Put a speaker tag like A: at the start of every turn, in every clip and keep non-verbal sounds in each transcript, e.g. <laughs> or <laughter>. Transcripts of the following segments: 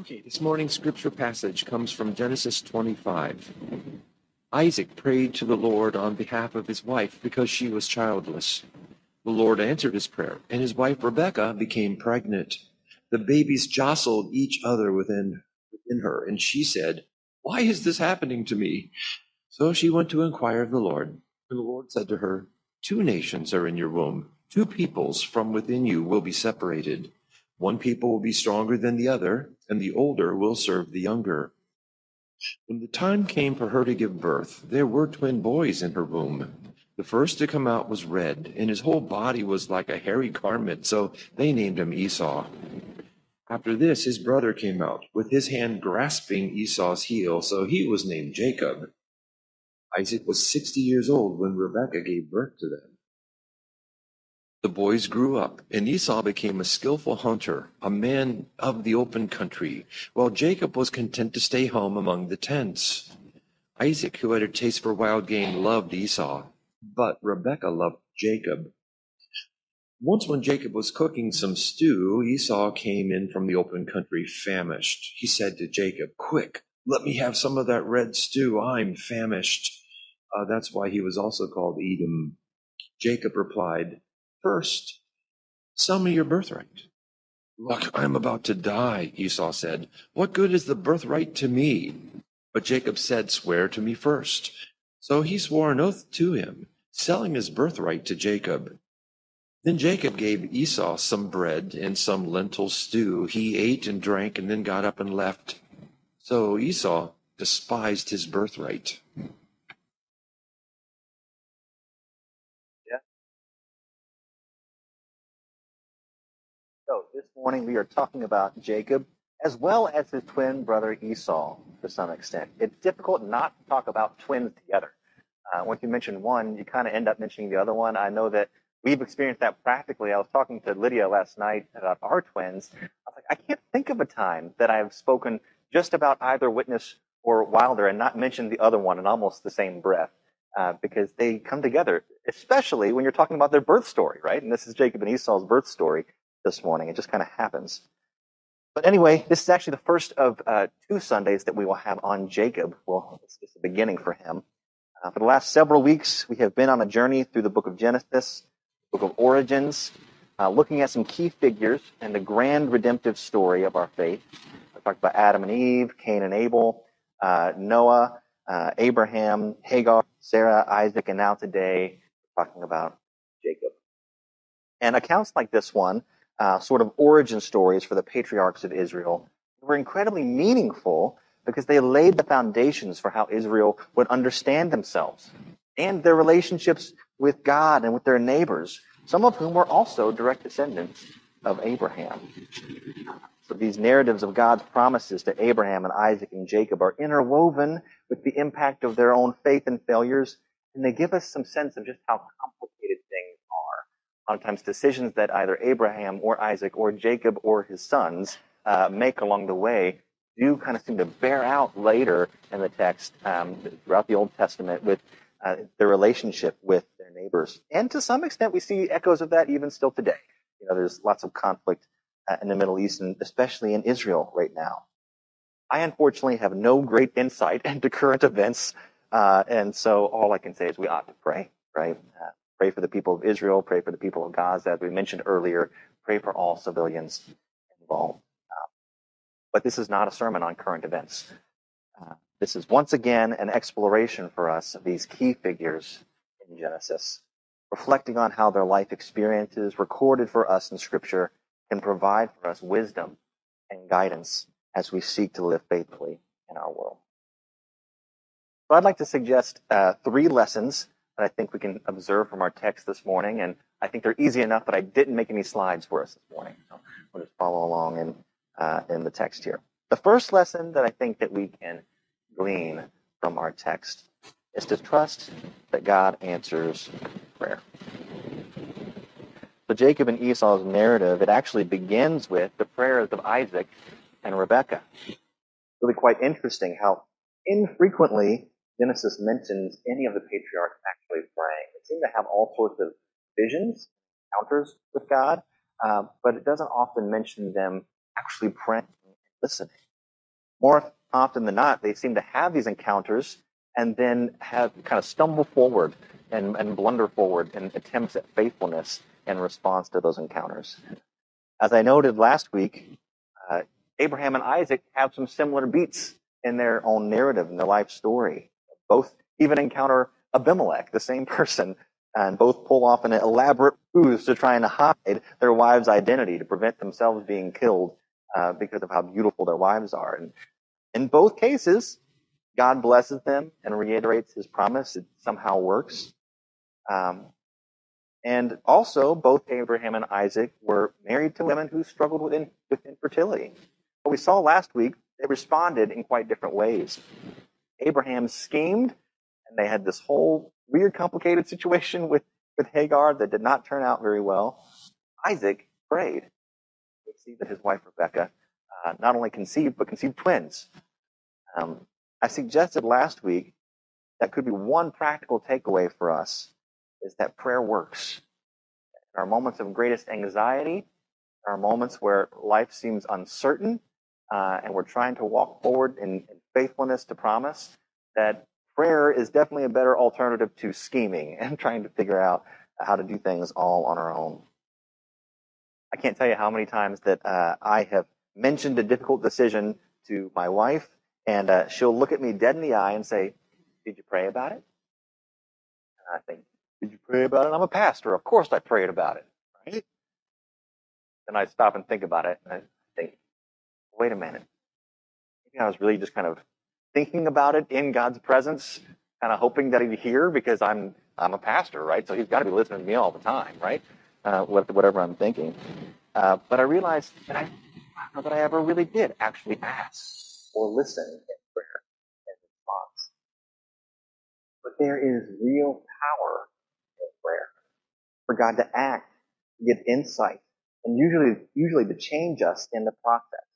A: Okay, this morning's scripture passage comes from Genesis 25. Isaac prayed to the Lord on behalf of his wife because she was childless. The Lord answered his prayer, and his wife Rebekah became pregnant. The babies jostled each other within, within her, and she said, Why is this happening to me? So she went to inquire of the Lord. And the Lord said to her, Two nations are in your womb, two peoples from within you will be separated. One people will be stronger than the other, and the older will serve the younger. When the time came for her to give birth, there were twin boys in her womb. The first to come out was red, and his whole body was like a hairy garment, so they named him Esau. After this, his brother came out, with his hand grasping Esau's heel, so he was named Jacob. Isaac was sixty years old when Rebekah gave birth to them. The boys grew up, and Esau became a skillful hunter, a man of the open country, while Jacob was content to stay home among the tents. Isaac, who had a taste for wild game, loved Esau, but Rebekah loved Jacob. Once, when Jacob was cooking some stew, Esau came in from the open country famished. He said to Jacob, Quick, let me have some of that red stew. I'm famished. Uh, that's why he was also called Edom. Jacob replied, First, sell me your birthright. Look, I'm about to die, Esau said. What good is the birthright to me? But Jacob said, Swear to me first. So he swore an oath to him, selling his birthright to Jacob. Then Jacob gave Esau some bread and some lentil stew. He ate and drank and then got up and left. So Esau despised his birthright.
B: Morning we are talking about Jacob as well as his twin brother Esau to some extent. It's difficult not to talk about twins together. Uh, once you mention one, you kind of end up mentioning the other one. I know that we've experienced that practically. I was talking to Lydia last night about our twins. I was like, I can't think of a time that I've spoken just about either Witness or Wilder and not mentioned the other one in almost the same breath. Uh, because they come together, especially when you're talking about their birth story, right? And this is Jacob and Esau's birth story this morning. It just kind of happens. But anyway, this is actually the first of uh, two Sundays that we will have on Jacob. Well, it's just the beginning for him. Uh, for the last several weeks, we have been on a journey through the book of Genesis, book of Origins, uh, looking at some key figures and the grand redemptive story of our faith. We talked about Adam and Eve, Cain and Abel, uh, Noah, uh, Abraham, Hagar, Sarah, Isaac, and now today we're talking about Jacob. And accounts like this one uh, sort of origin stories for the patriarchs of Israel were incredibly meaningful because they laid the foundations for how Israel would understand themselves and their relationships with God and with their neighbors, some of whom were also direct descendants of Abraham. So these narratives of God's promises to Abraham and Isaac and Jacob are interwoven with the impact of their own faith and failures, and they give us some sense of just how complicated a lot of times decisions that either Abraham or Isaac or Jacob or his sons uh, make along the way do kind of seem to bear out later in the text um, throughout the Old Testament with uh, their relationship with their neighbors. And to some extent, we see echoes of that even still today. You know, there's lots of conflict uh, in the Middle East and especially in Israel right now. I unfortunately have no great insight <laughs> into current events, uh, and so all I can say is we ought to pray, right? Pray for the people of Israel. Pray for the people of Gaza, as we mentioned earlier. Pray for all civilians involved. Uh, but this is not a sermon on current events. Uh, this is once again an exploration for us of these key figures in Genesis, reflecting on how their life experiences recorded for us in Scripture can provide for us wisdom and guidance as we seek to live faithfully in our world. So I'd like to suggest uh, three lessons that I think we can observe from our text this morning. And I think they're easy enough but I didn't make any slides for us this morning. So we'll just follow along in, uh, in the text here. The first lesson that I think that we can glean from our text is to trust that God answers prayer. So Jacob and Esau's narrative, it actually begins with the prayers of Isaac and Rebekah. Really quite interesting how infrequently Genesis mentions any of the patriarchs actually praying. They seem to have all sorts of visions, encounters with God, uh, but it doesn't often mention them actually praying and listening. More often than not, they seem to have these encounters and then have kind of stumble forward and, and blunder forward in attempts at faithfulness in response to those encounters. As I noted last week, uh, Abraham and Isaac have some similar beats in their own narrative in their life story. Both even encounter Abimelech, the same <laughs> person, and both pull off an elaborate ruse to try and hide their wives' identity to prevent themselves being killed uh, because of how beautiful their wives are. And in both cases, God blesses them and reiterates his promise. It somehow works. Um, and also, both Abraham and Isaac were married to women who struggled with, in, with infertility. What we saw last week, they responded in quite different ways. Abraham schemed, and they had this whole weird, complicated <laughs> situation with, with Hagar that did not turn out very well. Isaac prayed. We see that his wife Rebecca uh, not only conceived, but conceived twins. Um, I suggested last week that could be one practical takeaway for us is that prayer works. In our moments of greatest anxiety, our moments where life seems uncertain, uh, and we're trying to walk forward in, in faithfulness to promise, that prayer is definitely a better alternative to scheming <laughs> and trying to figure out how to do things all on our own. I can't tell you how many times that uh, I have mentioned a difficult decision to my wife, and uh, she'll look at me dead in the eye and say, Did you pray about it? And I think, Did you pray about it? I'm a pastor. Of course I prayed about it, right? Then I stop and think about it, and I think, Wait a minute. Maybe I was really just kind of thinking about it in God's presence, kind of hoping that He'd hear because I'm I'm a pastor, right? So He's got to be listening to me all the time, right? Uh, whatever I'm thinking. Uh, but I realized that I, I don't know that I ever really did actually ask or listen in prayer in response. But there is real power in prayer for God to act, to give insight, and usually usually to change us in the process.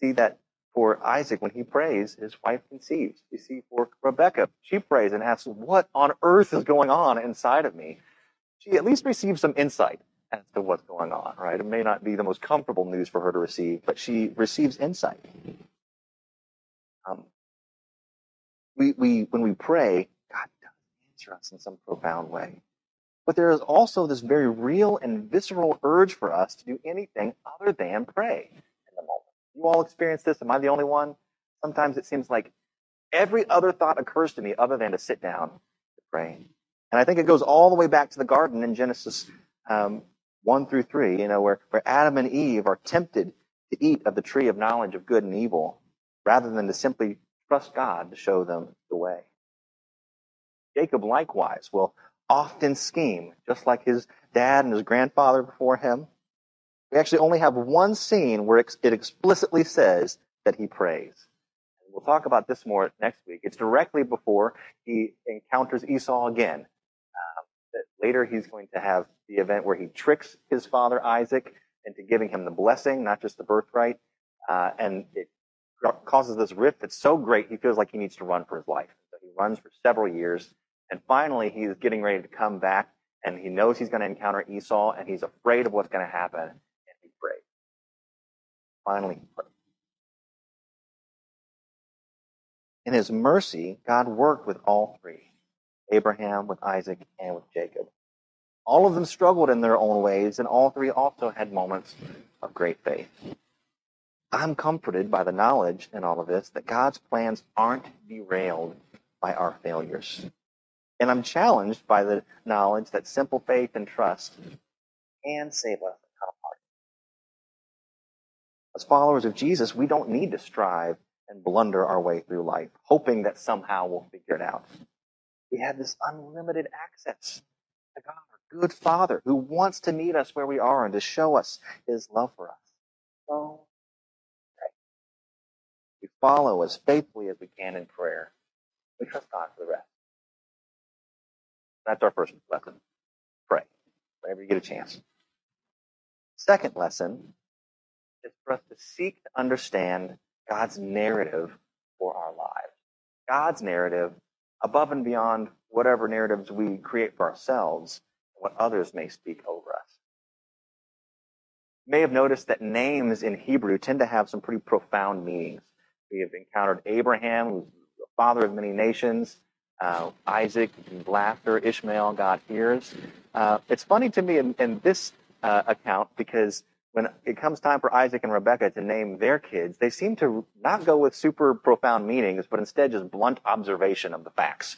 B: See that for Isaac, when he prays, his wife conceives. You see, for Rebecca, she prays and asks, What on earth is going on inside of me? She at least receives some insight as to what's going on, right? It may not be the most comfortable news for her to receive, but she receives insight. Um, we, we, when we pray, God does answer us in some profound way. But there is also this very real and visceral urge for us to do anything other than pray. You all experience this. Am I the only one? Sometimes it seems like every other thought occurs to me other than to sit down to pray. And I think it goes all the way back to the garden in Genesis um, 1 through 3, you know, where, where Adam and Eve are tempted to eat of the tree of knowledge of good and evil rather than to simply trust God to show them the way. Jacob likewise will often scheme, just like his dad and his grandfather before him. We actually only have one scene where it explicitly says that he prays. We'll talk about this more next week. It's directly before he encounters Esau again. Um, later, he's going to have the event where he tricks his father Isaac into giving him the blessing, not just the birthright. Uh, and it causes this rift that's so great, he feels like he needs to run for his life. So he runs for several years. And finally, he's getting ready to come back, and he knows he's going to encounter Esau, and he's afraid of what's going to happen finally pray. In his mercy, God worked with all three Abraham, with Isaac, and with Jacob. All of them struggled in their own ways, and all three also had moments of great faith. I'm comforted by the knowledge in all of this that God's plans aren't derailed by our failures. And I'm challenged by the knowledge that simple faith and trust can save us as followers of Jesus, we don't need to strive and blunder our way through life, hoping that somehow we'll figure it out. We have this unlimited access to God, our good Father, who wants to meet us where we are and to show us his love for us. So, we follow as faithfully as we can in prayer. We trust God for the rest. That's our first lesson. Pray whenever you get a chance. Second lesson is for us to seek to understand God's narrative for our lives. God's narrative above and beyond whatever narratives we create for ourselves, and what others may speak over us. You may have noticed that names in Hebrew tend to have some pretty profound meanings. We have encountered Abraham, who's the father of many nations, uh, Isaac, laughter, Ishmael, God hears. Uh, it's funny to me in, in this uh, account because when it comes time for Isaac and Rebecca to name their kids, they seem to not go with super profound meanings, but instead just blunt observation of the facts.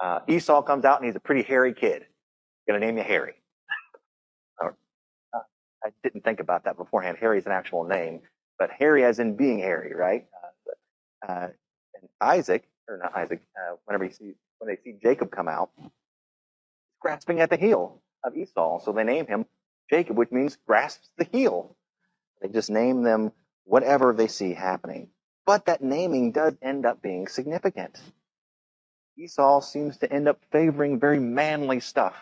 B: Uh, Esau comes out and he's a pretty hairy kid. Gonna name you Harry. Uh, I didn't think about that beforehand. Harry's an actual name, but Harry as in being Harry, right? Uh, uh, and Isaac, or not Isaac, uh, whenever you see when they see Jacob come out, grasping at the heel of Esau, so they name him Jacob, which means grasps the heel. They just name them whatever they see happening. But that naming does end up being significant. Esau seems to end up favoring very manly stuff,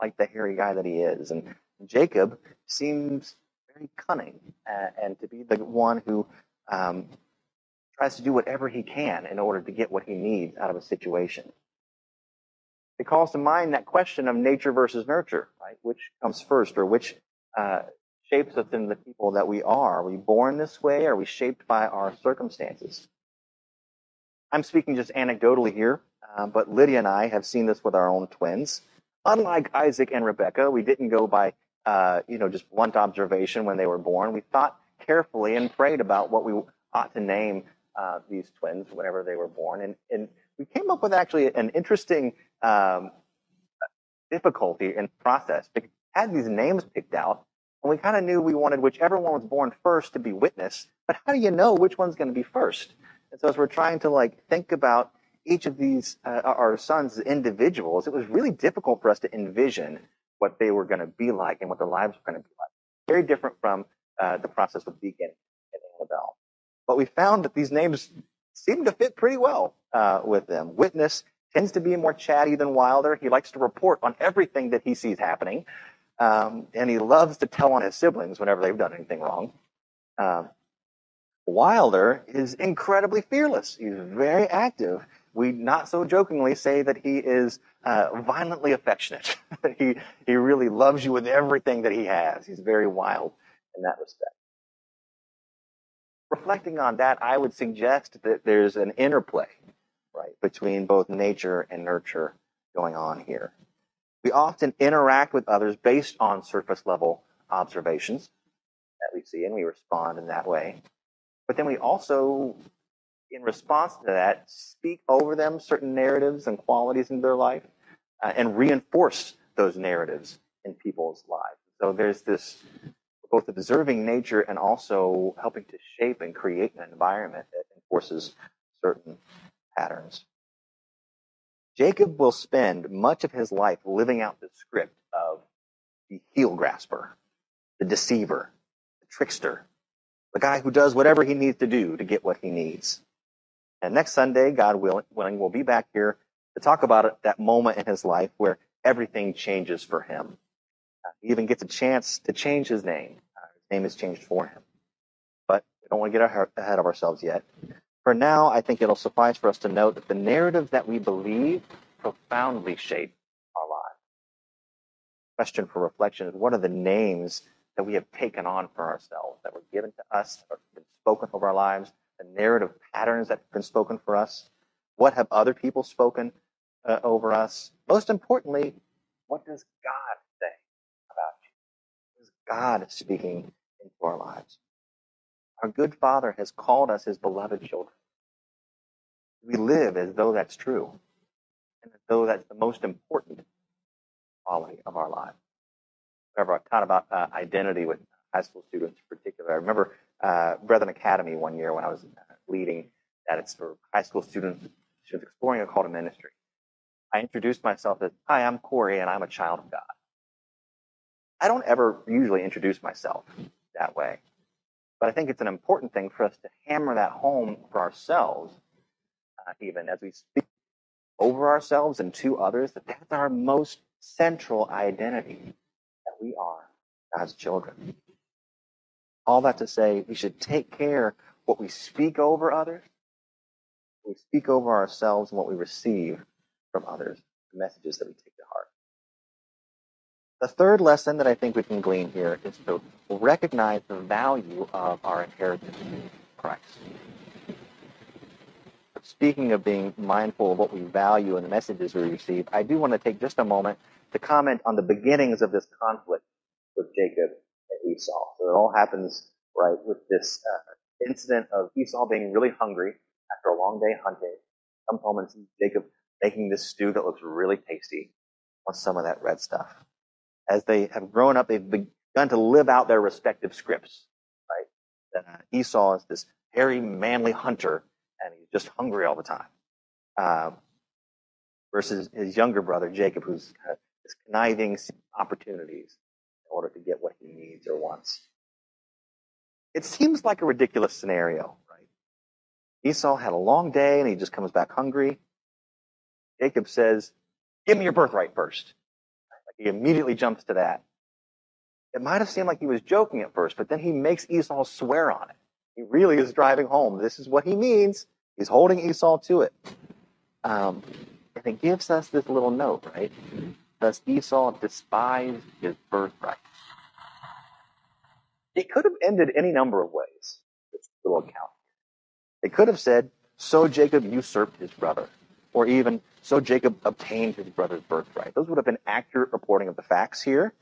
B: like the hairy guy that he is. And Jacob seems very cunning uh, and to be the one who um, tries to do whatever he can in order to get what he needs out of a situation. It calls to mind that question of nature versus nurture, right? Which comes first, or which uh, shapes us into the people that we are? Are we born this way? Are we shaped by our circumstances? I'm speaking just anecdotally here, uh, but Lydia and I have seen this with our own twins. Unlike Isaac and Rebecca, we didn't go by, uh, you know, just blunt observation when they were born. We thought carefully and prayed about what we ought to name uh, these twins whenever they were born, and, and we came up with actually an interesting um, difficulty in process. because We had these names picked out, and we kind of knew we wanted whichever one was born first to be witness. But how do you know which one's going to be first? And so as we're trying to like think about each of these uh, our sons as individuals, it was really difficult for us to envision what they were going to be like and what their lives were going to be like. Very different from uh, the process with Deacon and Annabelle. But we found that these names seemed to fit pretty well uh, with them. Witness tends to be more chatty than Wilder. He likes to report on everything that he sees happening, um, and he loves to tell on his siblings whenever they've done anything wrong. Um, Wilder is incredibly fearless. He's very active. We not so jokingly say that he is uh, violently affectionate. <laughs> he he really loves you with everything that he has. He's very wild in that respect reflecting on that, I would suggest that there's an interplay, right, between both nature and nurture going on here. We often interact with others based on surface level observations that we see, and we respond in that way. But then we also, in response to that, speak over them certain narratives and qualities in their life uh, and reinforce those narratives in people's lives. So there's this both observing nature and also helping to shape and create an environment that enforces certain patterns. Jacob will spend much of his life living out the script of the heel grasper, the deceiver, the trickster, the guy who does whatever he needs to do to get what he needs. And next Sunday, God willing, we'll be back here to talk about it, that moment in his life where everything changes for him. Uh, he even gets a chance to change his name His name is changed for him. But we don't want to get ahead of ourselves yet. For now, I think it'll suffice for us to note that the narrative that we believe profoundly shape our lives. Question for reflection is what are the names that we have taken on for ourselves, that were given to us, or been spoken over our lives, the narrative patterns that have been spoken for us? What have other people spoken uh, over us? Most importantly, what does God say about you? Is God speaking into our lives. Our good Father has called us his beloved children. We live as though that's true, and as though that's the most important quality of our lives. Whenever I taught about uh, identity with high school students in particular, I remember uh, Brethren Academy one year when I was uh, leading that it's for high school students, students exploring a call to ministry. I introduced myself as, Hi, I'm Corey, and I'm a child of God. I don't ever usually introduce myself that way. But I think it's an important thing for us to hammer that home for ourselves, uh, even as we speak over ourselves and to others, that that's our most central identity, that we are God's children. All that to say, we should take care what we speak over others, we speak over ourselves, and what we receive from others, the messages that we take to heart. The third lesson that I think we can glean here is to recognize the value of our inheritance in Christ. Speaking of being mindful of what we value and the messages we receive, I do want to take just a moment to comment on the beginnings of this conflict with Jacob and Esau. So it all happens right with this uh, incident of Esau being really hungry after a long day hunting. Comes home and sees Jacob making this stew that looks really tasty. Wants some of that red stuff. As they have grown up, they've begun to live out their respective scripts. Right? Uh, Esau is this hairy, manly hunter, and he's just hungry all the time. Uh, versus his younger brother Jacob, who's is conniving opportunities in order to get what he needs or wants. It seems like a ridiculous scenario, right? Esau had a long day and he just comes back hungry. Jacob says, Give me your birthright first. He immediately jumps to that. It might have seemed like he was joking at first, but then he makes Esau swear on it. He really is driving home. This is what he means. He's holding Esau to it. Um, and it gives us this little note, right? Thus Esau despised his birthright. It could have ended any number of ways, this little account. It could have said, so Jacob usurped his brother, or even, so Jacob obtained his brother's birthright. Those would have been accurate reporting of the facts here.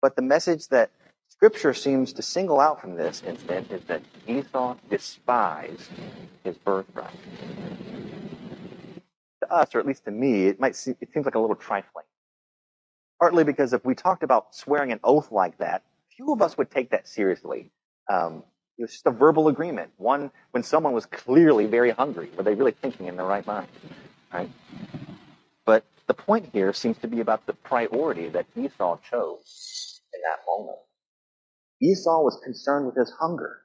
B: But the message that Scripture seems to single out from this incident is that Esau despised his birthright. To us, or at least to me, it might seem, it seems like a little trifling. Partly because if we talked about swearing an oath like that, few of us would take that seriously. Um, it was just a verbal agreement. One when someone was clearly very hungry. Were they really thinking in their right mind? Right? But the point here seems to be about the priority that Esau chose in that moment. Esau was concerned with his hunger.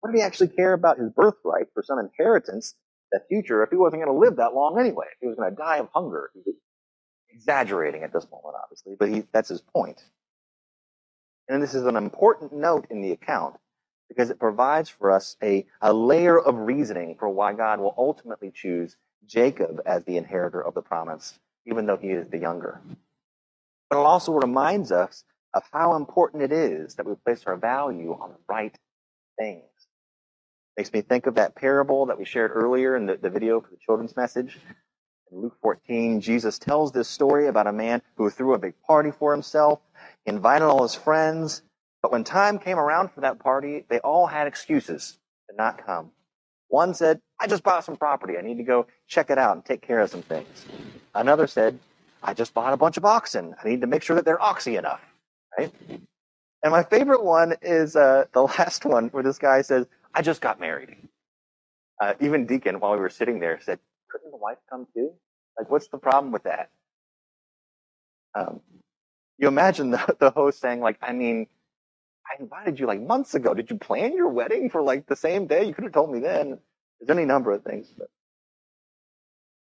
B: What did he actually care about his birthright for some inheritance, that future, if he wasn't going to live that long anyway? If he was going to die of hunger, he exaggerating at this moment, obviously, but he, that's his point. And this is an important note in the account because it provides for us a, a layer of reasoning for why God will ultimately choose Jacob as the inheritor of the promise, even though he is the younger. But it also reminds us of how important it is that we place our value on the right things. Makes me think of that parable that we shared earlier in the, the video for the children's message in Luke 14, Jesus tells this story about a man who threw a big party for himself, invited all his friends, but when time came around for that party, they all had excuses to not come. One said, I just bought some property. I need to go check it out and take care of some things. Another said, I just bought a bunch of oxen. I need to make sure that they're oxy enough, right? And my favorite one is uh, the <laughs> last one where this guy says, I just got married. Uh, even Deacon, while we were sitting there, said, couldn't the wife come too? Like, what's the problem with that? Um, you imagine the, <laughs> the host saying, like, I mean, I invited you like months ago. Did you plan your wedding for like the same day? You could have told me then. There's any number of things. But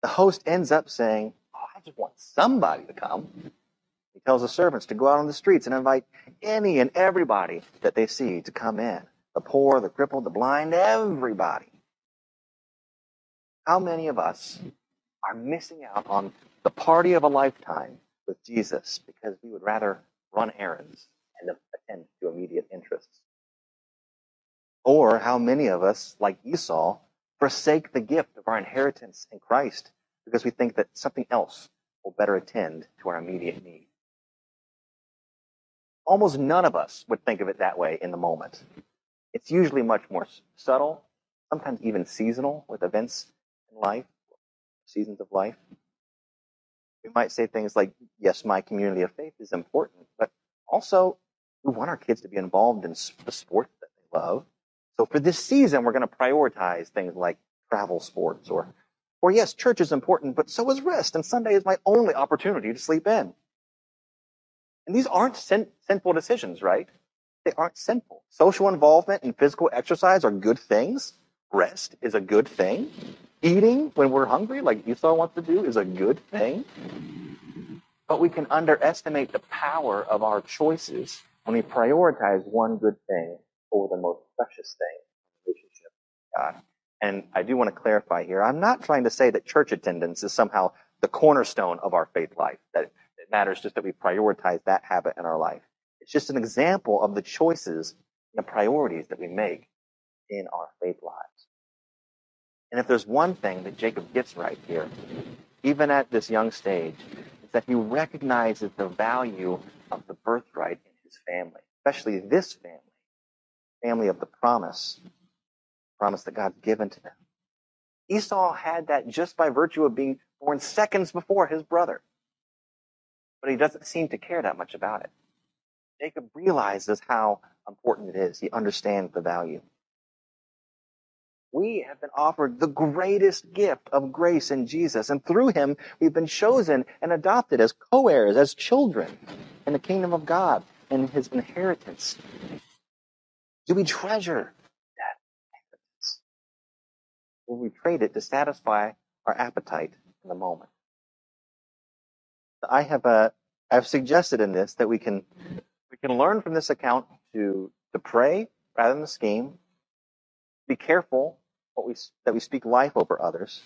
B: the host ends up saying, oh, I just want somebody to come. He tells the servants to go out on the streets and invite any and everybody that they see to come in. The poor, the crippled, the blind, everybody. How many of us are missing out on the party of a lifetime with Jesus because we would rather run errands and attend to immediate interests? Or how many of us, like Esau, forsake the gift of our inheritance in Christ because we think that something else will better attend to our immediate need? Almost none of us would think of it that way in the moment. It's usually much more subtle, sometimes even seasonal with events in life, seasons of life. We might say things like, yes, my community of faith is important, but also we want our kids to be involved in the sports that they love. So for this season, we're going to prioritize things like travel sports or, or yes, church is important, but so is rest. And Sunday is my only opportunity to sleep in. And these aren't sin- sinful decisions, right? They aren't sinful. Social involvement and physical exercise are good things. Rest is a good thing. Eating when we're hungry, like Esau wants to do, is a good thing. But we can underestimate the power of our choices when we prioritize one good thing over the most precious thing, relationship God. And I do want to clarify here, I'm not trying to say that church attendance is somehow the cornerstone of our faith life, that it matters just that we prioritize that habit in our life. It's just an example of the choices and the priorities that we make in our faith lives. And if there's one thing that Jacob gets right here, even at this young stage, is that he recognizes the value of the birthright in his family, especially this family, family of the promise, promise that God's given to them. Esau had that just by virtue of being born seconds before his brother. But he doesn't seem to care that much about it. Jacob realizes how important it is. He understands the value. We have been offered the greatest gift of grace in Jesus, and through him we've been chosen and adopted as co-heirs, as children in the kingdom of God and his inheritance. Do we treasure that inheritance? Will we trade it to satisfy our appetite in the moment? I have uh, I've suggested in this that we can we can learn from this account to to pray rather than scheme, be careful what we, that we speak life over others,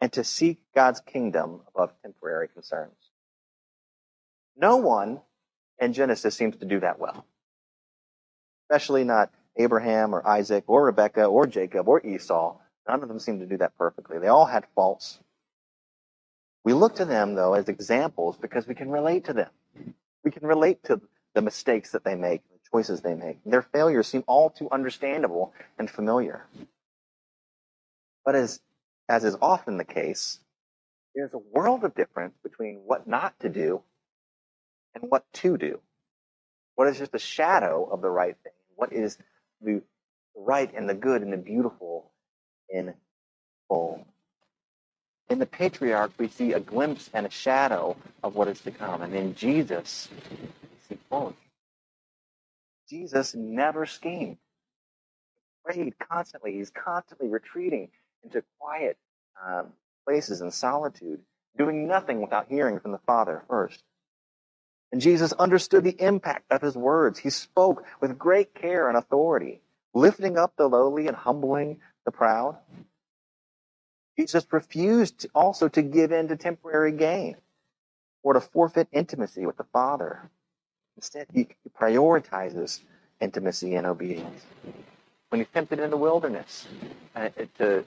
B: and to seek God's kingdom above temporary concerns. No one in Genesis seems to do that well, especially not Abraham or Isaac or Rebekah or Jacob or Esau. None of them seem to do that perfectly. They all had faults. We look to them, though, as examples because we can relate to them. We can relate to the mistakes that they make, the choices they make. Their failures seem all too understandable and familiar. But as, as is often the case, there's a world of difference between what not to do and what to do. What is just a shadow of the right thing? What is the right and the good and the beautiful in full? In the patriarch, we see a glimpse and a shadow of what is to come. And in Jesus, we see fully. Jesus never schemed. He prayed constantly. He's constantly retreating into quiet um, places and solitude, doing nothing without hearing from the Father first. And Jesus understood the impact of his words. He spoke with great care and authority, lifting up the lowly and humbling the proud. Jesus refused also to give in to temporary gain or to forfeit intimacy with the Father. Instead, he prioritizes intimacy and obedience. When he's tempted in the wilderness uh, to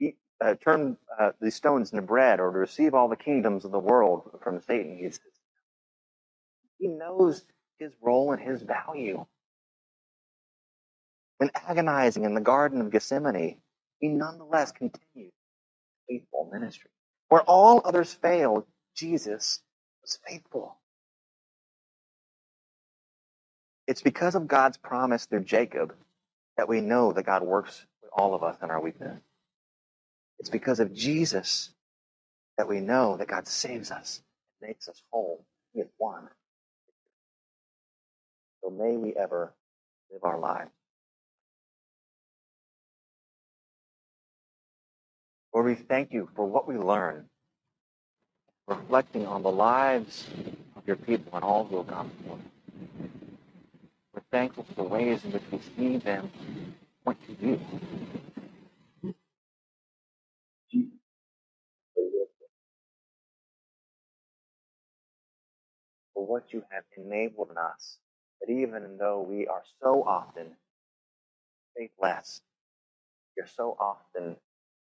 B: eat, uh, turn uh, these stones into bread or to receive all the kingdoms of the world from Satan, he's, he knows his role and his value. When agonizing in the Garden of Gethsemane, he nonetheless continued faithful ministry. Where all others failed, Jesus was faithful. It's because of God's promise through Jacob that we know that God works with all of us in our weakness. It's because of Jesus that we know that God saves us, makes us whole. He has won. May we ever live our lives Lord, we thank you for what we learn, reflecting on the lives of your people and all who have gone before. We're thankful for the ways in which we see them point to you. For what you have enabled in us, that even though we are so often faithless, you're so often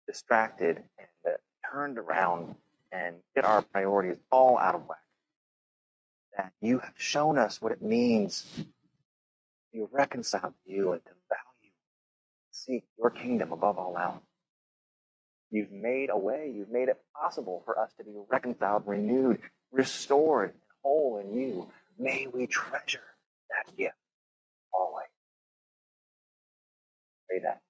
B: distracted and turned around and get our priorities all out of whack. That you have shown us what it means to be reconciled to you and to value, seek your kingdom above all else. You've made a way, you've made it possible for us to be reconciled, renewed, restored, whole in you. May we treasure that gift always. Pray that.